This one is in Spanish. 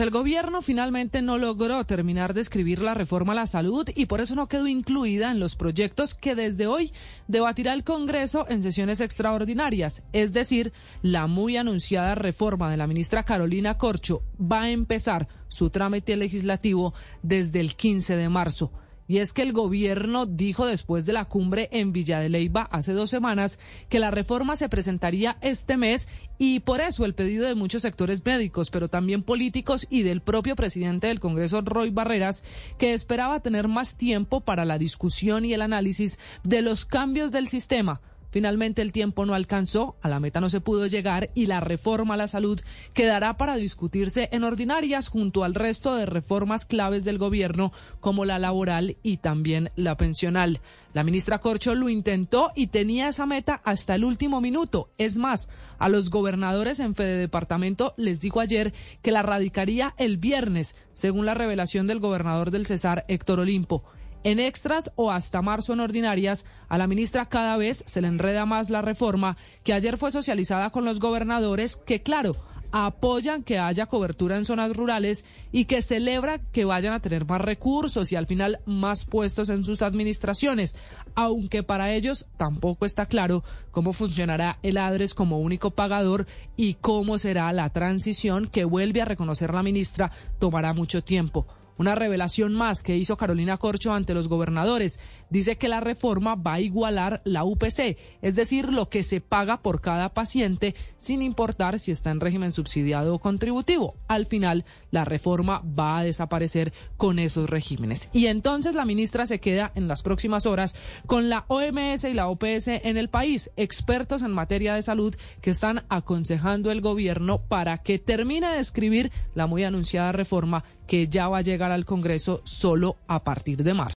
El gobierno finalmente no logró terminar de escribir la reforma a la salud y por eso no quedó incluida en los proyectos que desde hoy debatirá el Congreso en sesiones extraordinarias. Es decir, la muy anunciada reforma de la ministra Carolina Corcho va a empezar su trámite legislativo desde el 15 de marzo. Y es que el gobierno dijo después de la cumbre en Villa de Leyva hace dos semanas que la reforma se presentaría este mes y por eso el pedido de muchos sectores médicos, pero también políticos y del propio presidente del Congreso, Roy Barreras, que esperaba tener más tiempo para la discusión y el análisis de los cambios del sistema Finalmente el tiempo no alcanzó, a la meta no se pudo llegar y la reforma a la salud quedará para discutirse en ordinarias junto al resto de reformas claves del gobierno como la laboral y también la pensional. La ministra Corcho lo intentó y tenía esa meta hasta el último minuto. Es más, a los gobernadores en Fede Departamento les dijo ayer que la radicaría el viernes, según la revelación del gobernador del Cesar, Héctor Olimpo. En extras o hasta marzo en ordinarias, a la ministra cada vez se le enreda más la reforma que ayer fue socializada con los gobernadores que, claro, apoyan que haya cobertura en zonas rurales y que celebra que vayan a tener más recursos y al final más puestos en sus administraciones, aunque para ellos tampoco está claro cómo funcionará el ADRES como único pagador y cómo será la transición que vuelve a reconocer la ministra tomará mucho tiempo. Una revelación más que hizo Carolina Corcho ante los gobernadores. Dice que la reforma va a igualar la UPC, es decir, lo que se paga por cada paciente sin importar si está en régimen subsidiado o contributivo. Al final, la reforma va a desaparecer con esos regímenes. Y entonces la ministra se queda en las próximas horas con la OMS y la OPS en el país, expertos en materia de salud que están aconsejando el gobierno para que termine de escribir la muy anunciada reforma que ya va a llegar al Congreso solo a partir de marzo.